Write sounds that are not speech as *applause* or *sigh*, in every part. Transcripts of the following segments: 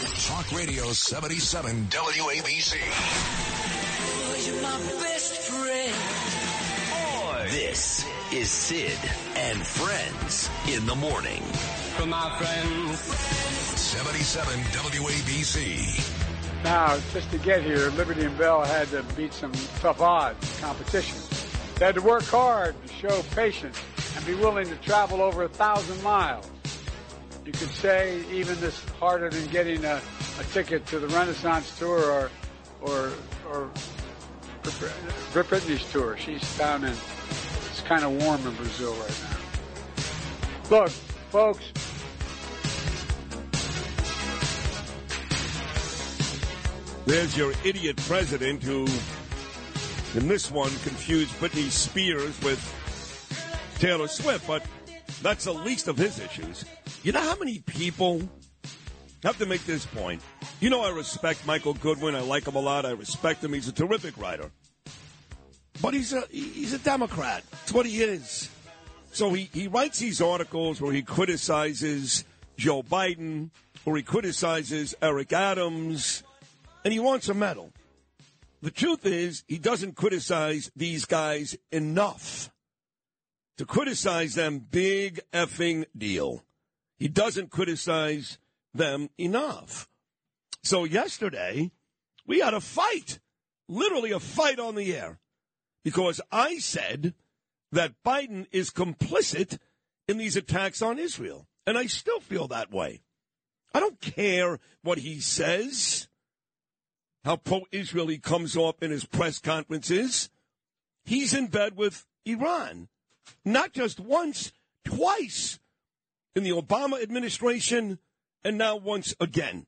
Talk Radio 77 WABC. Boy, this is Sid and Friends in the morning. From my friends. 77 WABC. Now, just to get here, Liberty and Bell had to beat some tough odds, competition. They had to work hard to show patience and be willing to travel over a thousand miles. You could say even this harder than getting a, a ticket to the Renaissance tour or or or Britt Brittany's tour. She's down in it's kind of warm in Brazil right now. Look, folks. There's your idiot president who, in this one, confused Britney Spears with Taylor Swift, but that's the least of his issues. You know how many people have to make this point? You know, I respect Michael Goodwin. I like him a lot. I respect him. He's a terrific writer. But he's a he's a Democrat. That's what he is. So he, he writes these articles where he criticizes Joe Biden, or he criticizes Eric Adams, and he wants a medal. The truth is, he doesn't criticize these guys enough. To criticize them, big effing deal. He doesn't criticize them enough. So yesterday, we had a fight, literally a fight on the air, because I said that Biden is complicit in these attacks on Israel. And I still feel that way. I don't care what he says, how pro Israel he comes off in his press conferences. He's in bed with Iran. Not just once, twice in the Obama administration, and now once again.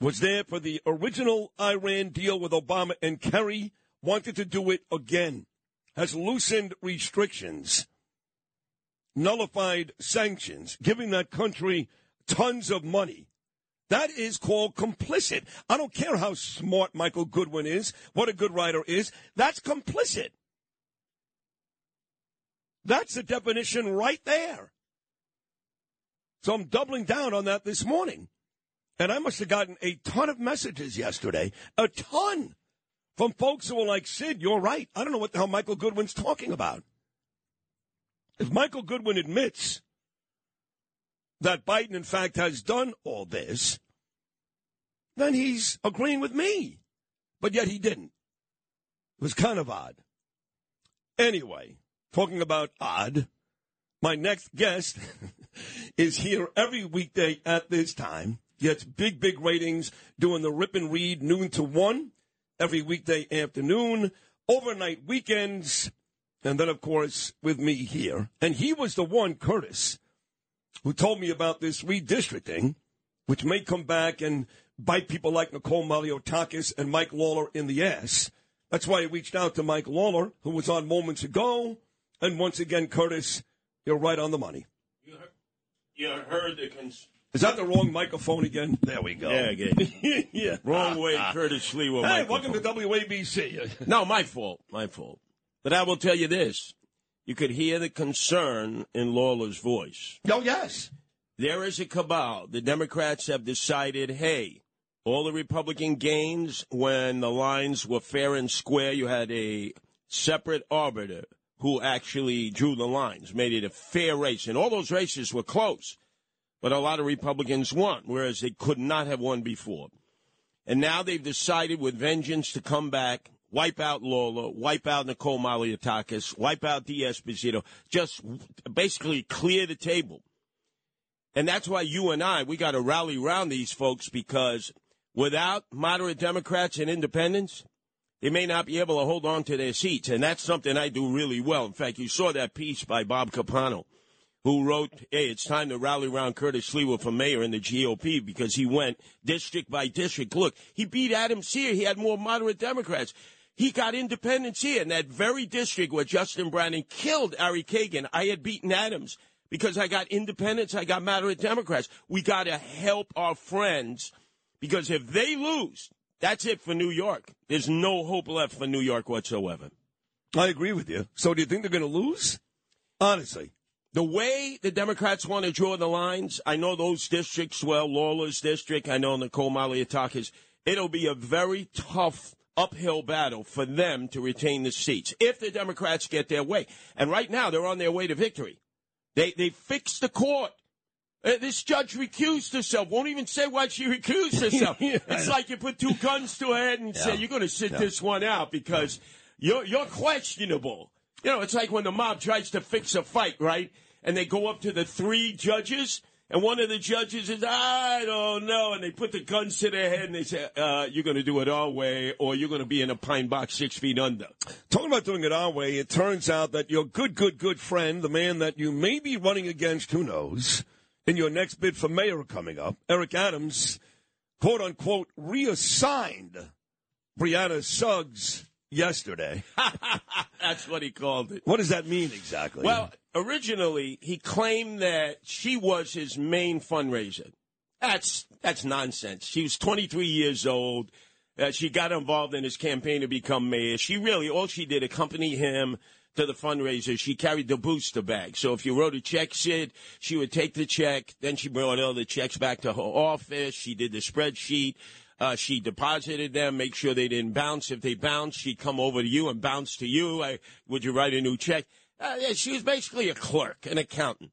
Was there for the original Iran deal with Obama and Kerry, wanted to do it again. Has loosened restrictions, nullified sanctions, giving that country tons of money. That is called complicit. I don't care how smart Michael Goodwin is, what a good writer is. That's complicit. That's the definition right there. So I'm doubling down on that this morning. And I must have gotten a ton of messages yesterday, a ton, from folks who were like, Sid, you're right. I don't know what the hell Michael Goodwin's talking about. If Michael Goodwin admits that Biden, in fact, has done all this, then he's agreeing with me. But yet he didn't. It was kind of odd. Anyway, talking about odd, my next guest *laughs* is here every weekday at this time. Gets big, big ratings doing the rip and read noon to one every weekday afternoon, overnight weekends, and then, of course, with me here. And he was the one, Curtis, who told me about this redistricting, which may come back and bite people like Nicole Malliotakis and Mike Lawler in the ass. That's why I reached out to Mike Lawler, who was on moments ago. And once again, Curtis, you're right on the money. You heard, you heard the cons- Is that the wrong microphone again? There we go. Yeah, again. *laughs* yeah. Wrong way, Curtis Lee. Hey, microphone. welcome to WABC. *laughs* No, my fault. My fault. But I will tell you this. You could hear the concern in Lawler's voice. oh, yes. There is a cabal. The Democrats have decided, hey, all the Republican gains, when the lines were fair and square, you had a separate arbiter who actually drew the lines, made it a fair race. And all those races were close. But a lot of Republicans won, whereas they could not have won before. And now they've decided with vengeance to come back, wipe out Lawler, wipe out Nicole Malliotakis, wipe out D'Esposito, just basically clear the table. And that's why you and I, we got to rally around these folks because without moderate Democrats and independents, they may not be able to hold on to their seats. And that's something I do really well. In fact, you saw that piece by Bob Capano who wrote, "Hey, it's time to rally around Curtis Sliwa for mayor in the GOP because he went district by district. Look, he beat Adams here. He had more moderate Democrats." He got independents here in that very district where Justin Brannan killed Ari Kagan. I had beaten Adams because I got independents, I got moderate Democrats. We got to help our friends because if they lose, that's it for New York. There's no hope left for New York whatsoever. I agree with you. So do you think they're going to lose? Honestly. The way the Democrats want to draw the lines, I know those districts well, Lawler's district, I know Nicole Malliotakis, it'll be a very tough uphill battle for them to retain the seats if the Democrats get their way. And right now, they're on their way to victory. They they fixed the court. Uh, this judge recused herself. Won't even say why she recused herself. *laughs* yeah, it's like you put two guns to her head and yeah. say you're going to sit yeah. this one out because you're you're questionable. You know, it's like when the mob tries to fix a fight, right? And they go up to the three judges and one of the judges says, I don't know. And they put the guns to their head and they say, uh, you're going to do it our way or you're going to be in a pine box six feet under. Talking about doing it our way, it turns out that your good, good, good friend, the man that you may be running against, who knows, in your next bid for mayor coming up, Eric Adams, quote unquote, reassigned Brianna Suggs yesterday. *laughs* That's what he called it. What does that mean exactly? Well, originally he claimed that she was his main fundraiser. That's that's nonsense. She was 23 years old. Uh, she got involved in his campaign to become mayor. She really all she did accompany him to the fundraiser. She carried the booster bag. So if you wrote a check, Sid, she would take the check. Then she brought all the checks back to her office. She did the spreadsheet. Uh, she deposited them, make sure they didn't bounce. If they bounced, she'd come over to you and bounce to you. I, would you write a new check? Uh, yeah, she was basically a clerk, an accountant.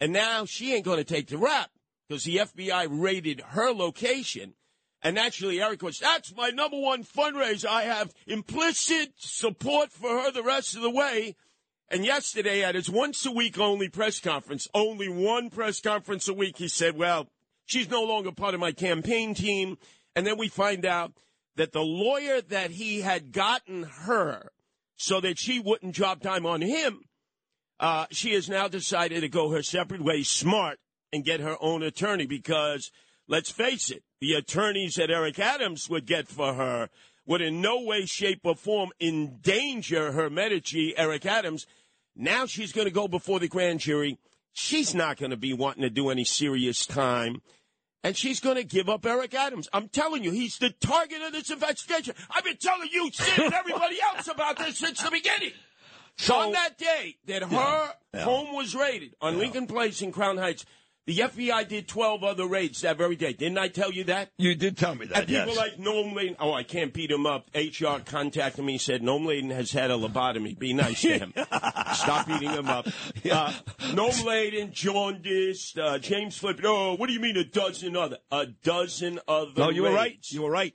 And now she ain't going to take the rap because the FBI raided her location. And naturally, Eric was, that's my number one fundraiser. I have implicit support for her the rest of the way. And yesterday, at his once a week only press conference, only one press conference a week, he said, well, she's no longer part of my campaign team. And then we find out that the lawyer that he had gotten her so that she wouldn't drop time on him, uh, she has now decided to go her separate way, smart, and get her own attorney because, let's face it, the attorneys that Eric Adams would get for her would in no way, shape, or form endanger her Medici, Eric Adams. Now she's going to go before the grand jury. She's not going to be wanting to do any serious time and she's going to give up Eric Adams. I'm telling you, he's the target of this investigation. I've been telling you, Sid, and everybody *laughs* else about this since the beginning. So on that day that her yeah, yeah. home was raided on yeah. Lincoln Place in Crown Heights, the FBI did 12 other raids that very day. Didn't I tell you that? You did tell me that, And people yes. like Noam Laden, oh, I can't beat him up. HR contacted me, said, Noam Laden has had a lobotomy. Be nice to him. *laughs* Stop beating him up. Uh, Noam Laden, jaundice, uh, James Flip. Oh, what do you mean a dozen other? A dozen other No, you raids. were right. You were right.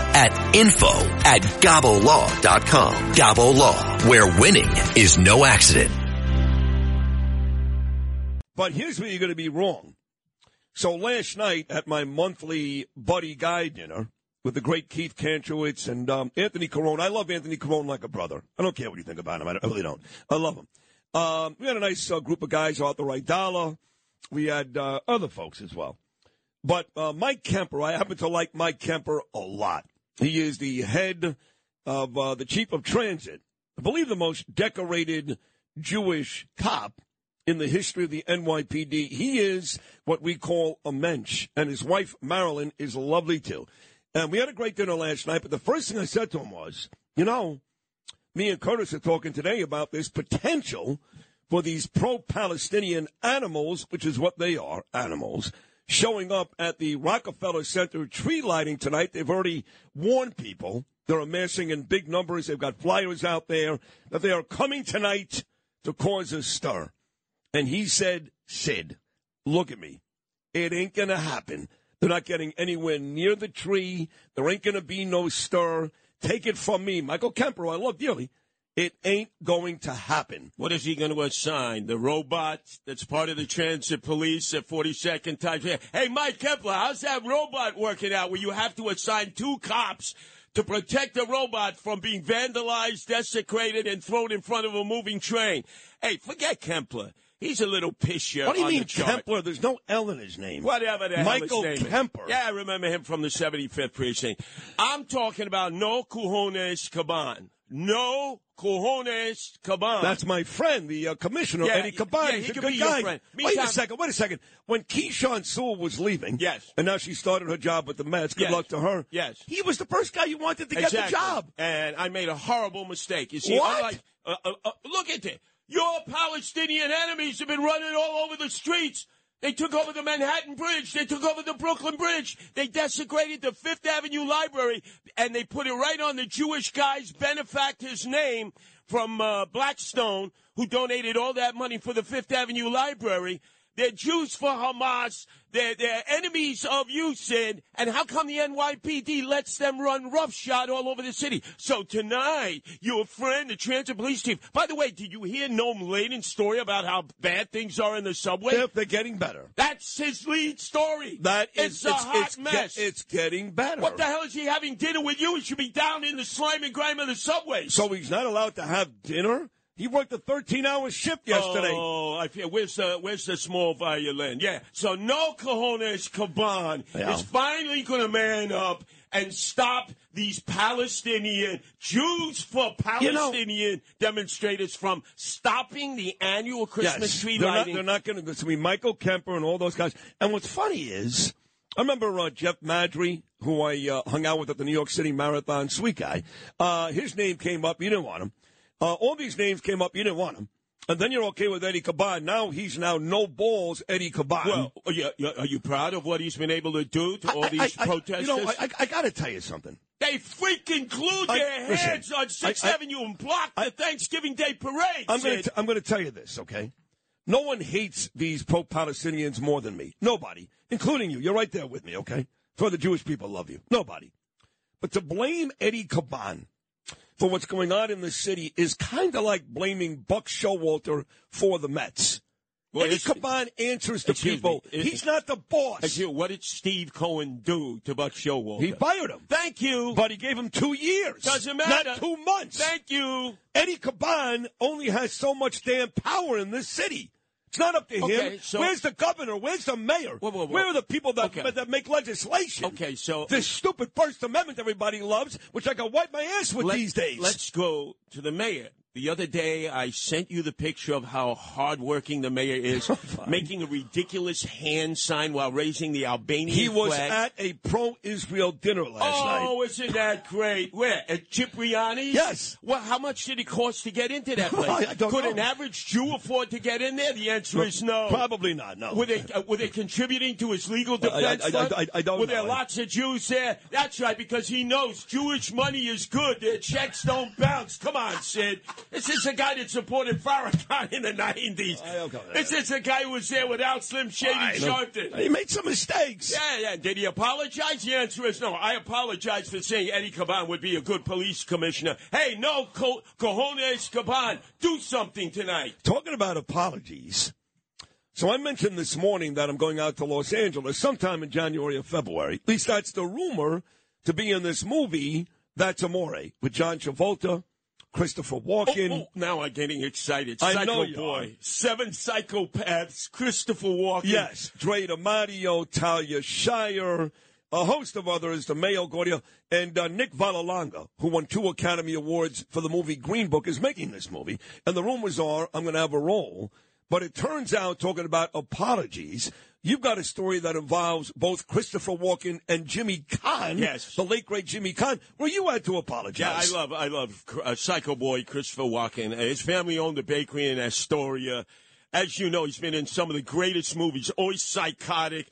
at info at gabolaw.com. Gabo Law, where winning is no accident. But here's where you're going to be wrong. So last night at my monthly buddy guy dinner with the great Keith Kantrowitz and um, Anthony Carone. I love Anthony Carone like a brother. I don't care what you think about him. I, really don't. I love him. Um, we had a nice uh, group of guys, Arthur Aidala. We had uh, other folks as well. But uh, Mike Kemper, I happen to like Mike Kemper a lot. He is the head of uh, the chief of transit. I believe the most decorated Jewish cop in the history of the NYPD. He is what we call a mensch, and his wife Marilyn is lovely too. And we had a great dinner last night. But the first thing I said to him was, you know, me and Curtis are talking today about this potential for these pro-Palestinian animals, which is what they are, animals, showing up at the Rockefeller Center tree lighting tonight. They've already warned people. They're amassing in big numbers. They've got flyers out there that they are coming tonight to cause a stir. And he said, Sid, look at me. It ain't going to happen. They're not getting anywhere near the tree. There ain't going to be no stir. Take it from me, Michael Kemper, I love dearly. It ain't going to happen. What is he going to assign? The robot that's part of the transit police at 42nd Times. Hey, Mike Kepler, how's that robot working out where you have to assign two cops to protect the robot from being vandalized, desecrated, and thrown in front of a moving train? Hey, forget Kempler. He's a little pisher. What do you mean the. Kempler? There's no L in his name. Whatever the hell Michael his name is. Kemper. Yeah, I remember him from the 75th precinct. I'm talking about no cojones caban. No cojones caban. That's my friend, the uh, commissioner, Yeah, Eddie Caban. yeah, He's he a could good be your guy. friend. Wait a second, wait a second. When Keechant Sewell was leaving, Yes. and now she started her job with the Mets, good Yes. luck to her. Yes. He was the first guy you wanted to get the job. And I made a horrible mistake. You see, What? unlike, uh, uh, uh, look at it. Your Palestinian enemies have been running all over the streets. They took over the Manhattan Bridge. They took over the Brooklyn Bridge. They desecrated the Fifth Avenue Library, and they put it right on the Jewish guy's benefactor's name from uh, Blackstone, who donated all that money for the Fifth Avenue Library. They're Jews for Hamas. They're, they're enemies of you, Sid. And how come the NYPD lets them run roughshod all over the city? So tonight, your friend, the transit police chief. By the way, did you hear Noam Laden's story about how bad things are in the subway? If they're getting better. That's his lead story. That is, it's a hot it's, mess. Get, it's getting better. what the hell is he having dinner with you? He should be down in the slime and grime of the subway. So he's not allowed to have dinner? He worked a 13-hour shift yesterday. Oh, I feel where's the where's the small violin? Yeah. So no cojones Caban Yeah. is finally going to man up and stop these Palestinian Jews for You know- Palestinian demonstrators from stopping the annual Christmas Yes, tree they're not, they're not going to. It's to be Michael Kemper and all those guys. And what's funny is, I remember uh, Jeff Maddrey, who I uh, hung out with at the New York City Marathon, sweet guy. Uh, his name came up. You didn't want him. Uh, all these names came up. You didn't want him. And then you're okay with Eddie Caban. Now he's now no balls Eddie Caban. well, are you, are you proud of what he's been able to do to all these I- I- protesters? You know, I, I, I got to tell you something. they freaking glued I- their listen, heads on Sixth I- I- Avenue and blocked the Thanksgiving Day parade. I'm going to I'm going to tell you this, okay? No one hates these pro-Palestinians more than me. Nobody, including you. You're right there with me, okay? For the Jewish people love you. Nobody. But to blame Eddie Caban for what's going on in the city is kind of like blaming Buck Showalter for the Mets. Well, Eddie Caban answers to people. me. He's not the boss. Me, what did Steve Cohen do to Buck Showalter? He fired him, Thank you. but he gave him two years. Doesn't matter. Not two months. Thank you. Eddie Caban only has so much damn power in this city. It's not up to Okay, him. so- Where's the governor? Where's the mayor? Whoa, whoa, whoa. Where are the people that, Okay. that make legislation? Okay, so This stupid First Amendment everybody loves, which I can wipe my ass with let- these days. Let's go to the mayor. The other day, I sent you the picture of how hardworking the mayor is, *laughs* making a ridiculous hand sign while raising the Albanian he was at a pro-Israel dinner last night. Oh, isn't that great? Where? At Cipriani's? Yes. Well, how much did it cost to get into that *laughs* place? I don't Could know. an average Jew afford to get in there? The answer is no. Probably not. No. Were they uh, were they contributing to his legal Well, I- defense I- I- I- don't Were there know. lots of Jews there? That's right, because he knows Jewish money is good. Their checks don't bounce. Come on, Sid. This is a guy that supported Farrakhan in the nineties. Oh, I. This is a guy who was there without Slim Shady know. Sharpton. He made some mistakes. Yeah, yeah. Did he apologize? The answer is no. I apologize for saying Eddie Caban would be a good police commissioner. Hey, no, co- cojones Caban, do something tonight. Talking about apologies. So I mentioned this morning that I'm going out to Los Angeles sometime in January or February. At least that's the rumor to be in this movie, That's Amore, with John Travolta, Christopher Oh, Walken. oh, now I'm getting excited. I Psycho know you Boy. are. Seven psychopaths. Christopher Walken. Yes, Drea de Matteo, Talia Shire, a host of others, the Mayo Gordia, and uh, Nick Vallelonga, who won two Academy Awards for the movie Green Book, is making this movie. And the rumors are I'm going to have a role. But it turns out, talking about apologies, you've got a story that involves both Christopher Walken and Jimmy Caan, Yes. the late great Jimmy Caan, where you had to apologize. Yeah, I love, I love uh, Psycho Boy Christopher Walken. Uh, His family owned a bakery in Astoria. As you know, he's been in some of the greatest movies. Always psychotic.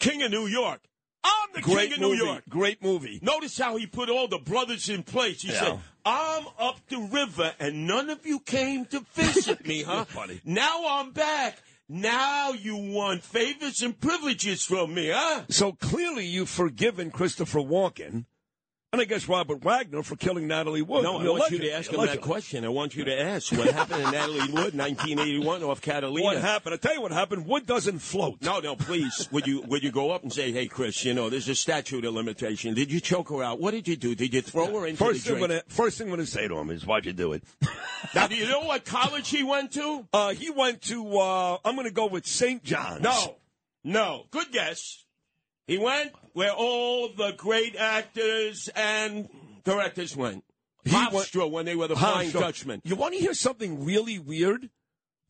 King of New York. I'm the Great King of movie. New York. Great movie. Notice how he put all the brothers in place. He Yeah. said, I'm up the river and none of you came to visit me, *laughs* huh? Funny. Now I'm back. Now you want favors and privileges from me, huh? So clearly you've forgiven Christopher Walken. And I guess Robert Wagner for killing Natalie Wood. No, I want you to ask him that question. I want you to ask what happened to Natalie Wood, 1981, off Catalina. What happened? I tell you what happened. Wood doesn't float. No, no, please. Would you would you go up and say, "Hey, Chris, you know, there's a statute of limitation. Did you choke her out? What did you do? Did you throw her into First the thing, I'm drink?" gonna, first thing I'm going to say to him is, why'd you do it? *laughs* Now, do you know what college he went to? Uh, he went to, uh, I'm going to go with St. John's. No, no. Good guess. He went where all the great actors and directors went. Hofstra when they were the Flying. Dutchman. You want to hear something really weird?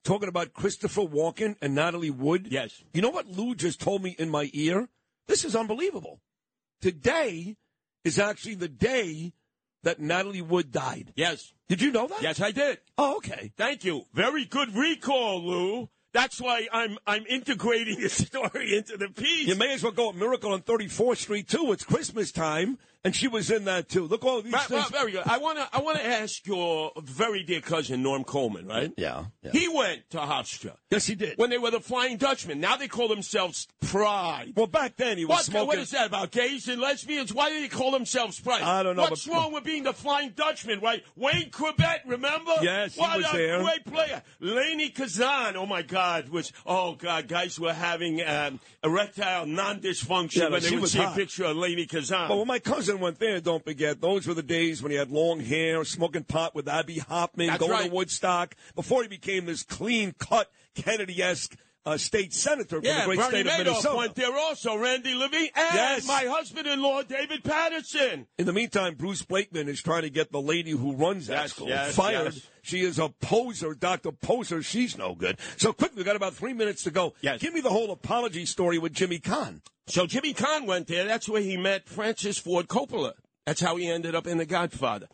Talking about Christopher Walken and Natalie Wood? Yes. You know what Lou just told me in my ear? This is unbelievable. Today is actually the day that Natalie Wood died. Yes, Did you know that? yes, I did. Oh, okay. Thank you. Very good recall, Lou. That's why I'm I'm integrating the story into the piece. You may as well go at Miracle on 34th Street, too. It's Christmas time, and she was in that, too. Look, all these Right, things. very good. I want to I want to ask your very dear cousin Norm Coleman, right? Yeah, yeah. He went to Hofstra yes, he did. when they were the Flying Dutchman. Now they call themselves Pride. well, back then he was What, smoking. what is that about gays and lesbians? Why do they call themselves Pride? I don't know, What's but- wrong with being the Flying Dutchman, right? Wayne Corbett, remember? Yes, he what was a there. great player. Lainie Kazan, oh my God, was oh God, guys were having um, erectile non-dysfunction Yeah, when they would see hot. a picture of Lainie Kazan. But when my cousin went there, don't forget, those were the days when he had long hair, smoking pot with Abbie Hoffman, That's going right. to Woodstock, before he became this clean cut Kennedy-esque uh, state senator from yeah, the great Bernie state of Madoff Minnesota. went there also. Randy Levine and Yes. my husband-in-law David Paterson. In the meantime, Bruce Blakeman is trying to get the lady who runs that Yes, school yes, fired. She is a poser, Dr. Poser. She's no good. So quickly, we've got about three minutes to go. Yes. Give me the whole apology story with Jimmy Caan. So Jimmy Caan went there. That's where he met Francis Ford Coppola. That's how he ended up in The Godfather.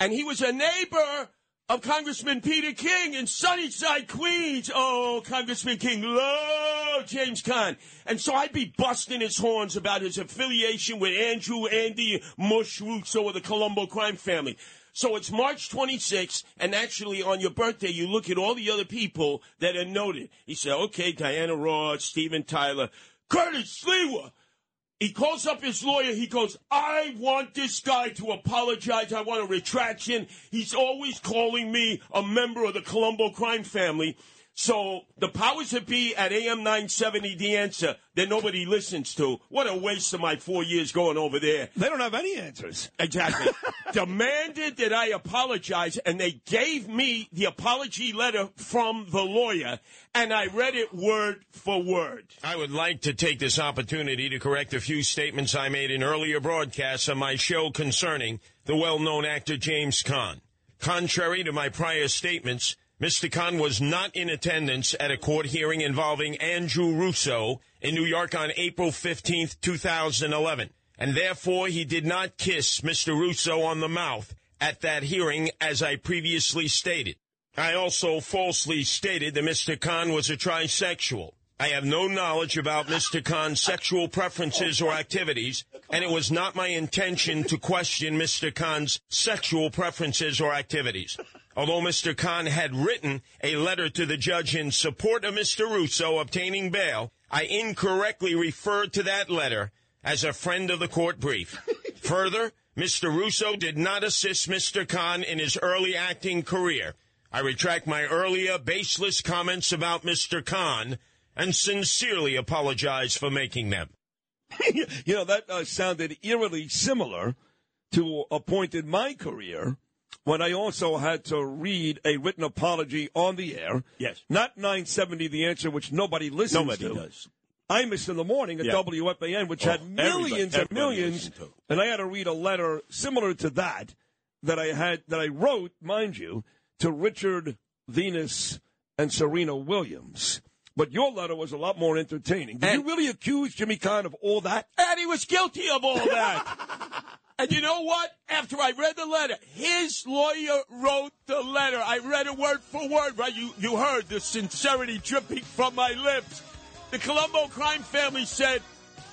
And he was a neighbor of Congressman Peter King in Sunnyside, Queens. Oh, Congressman King loved James Caan. And so I'd be busting his horns about his affiliation with Andrew Andy Mush Russo of the Colombo crime family. So it's March 26th, and actually on your birthday, you look at all the other people that are noted. He said, okay, Diana Ross, Steven Tyler, Curtis Sliwa. He calls up his lawyer. He goes, I want this guy to apologize. I want a retraction. He's always calling me a member of the Colombo crime family. So the powers that be at AM 970, the answer that nobody listens to. What a waste of my four years going over there. They don't have any answers. Exactly. *laughs* Demanded that I apologize, and they gave me the apology letter from the lawyer, and I read it word for word. I would like to take this opportunity to correct a few statements I made in earlier broadcasts on my show concerning the well-known actor James Caan. Contrary to my prior statements, Mr. Caan was not in attendance at a court hearing involving Andrew Russo in New York on April 15, 2011, and therefore he did not kiss Mr. Russo on the mouth at that hearing as I previously stated. I also falsely stated that Mr. Caan was a trisexual. I have no knowledge about Mr. Caan's sexual preferences or activities, and it was not my intention to question Mr. Caan's sexual preferences or activities. Although Mr. Caan had written a letter to the judge in support of Mr. Russo obtaining bail, I incorrectly referred to that letter as a friend of the court brief. *laughs* Further, Mr. Russo did not assist Mr. Caan in his early acting career. I retract my earlier baseless comments about Mr. Caan and sincerely apologize for making them. *laughs* you know, that uh, sounded eerily similar to a point in my career when I also had to read a written apology on the air. Yes. Not 970 The Answer, which nobody listens Nobody to. does. missed in the morning at Yeah. WFAN, which Oh, had millions and millions, everybody listened to. and I had to read a letter similar to that that I had that I wrote, mind you, to Richard Venus and Serena Williams. But your letter was a lot more entertaining. Did And- you really accuse Jimmy Caan of all that? And he was guilty of all that. *laughs* and you know what? After I read the letter, his lawyer wrote the letter. I read it word for word, right? You, you heard the sincerity dripping from my lips. The Colombo crime family said,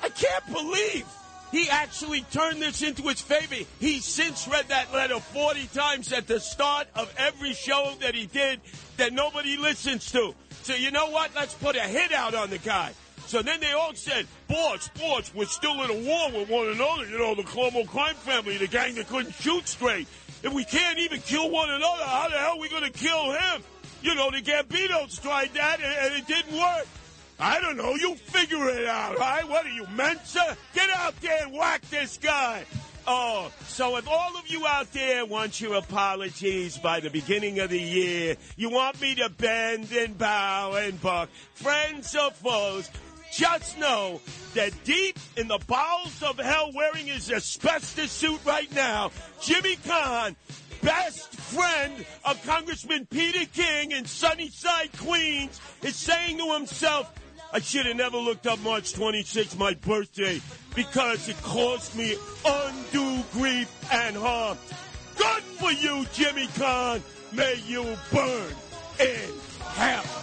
I can't believe he actually turned this into his favor. He's since read that letter 40 times at the start of every show that he did that nobody listens to. So you know what? Let's put a hit out on the guy. So then they all said, boss, boss, we're still in a war with one another. You know, the Cuomo crime family, the gang that couldn't shoot straight. If we can't even kill one another, how the hell are we going to kill him? You know, the Gambinos tried that and, and it didn't work. I don't know. You figure it out, right? What are you, Mensa? Get out there and whack this guy. Oh, so if all of you out there want your apologies by the beginning of the year, you want me to bend and bow and buck, friends or foes, just know that deep in the bowels of hell, wearing his asbestos suit right now, Jimmy Caan, best friend of Congressman Peter King in Sunnyside, Queens, is saying to himself, I should have never looked up March 26th, my birthday, because it caused me undue grief and harm. Good for you, Jimmy Caan. May you burn in hell.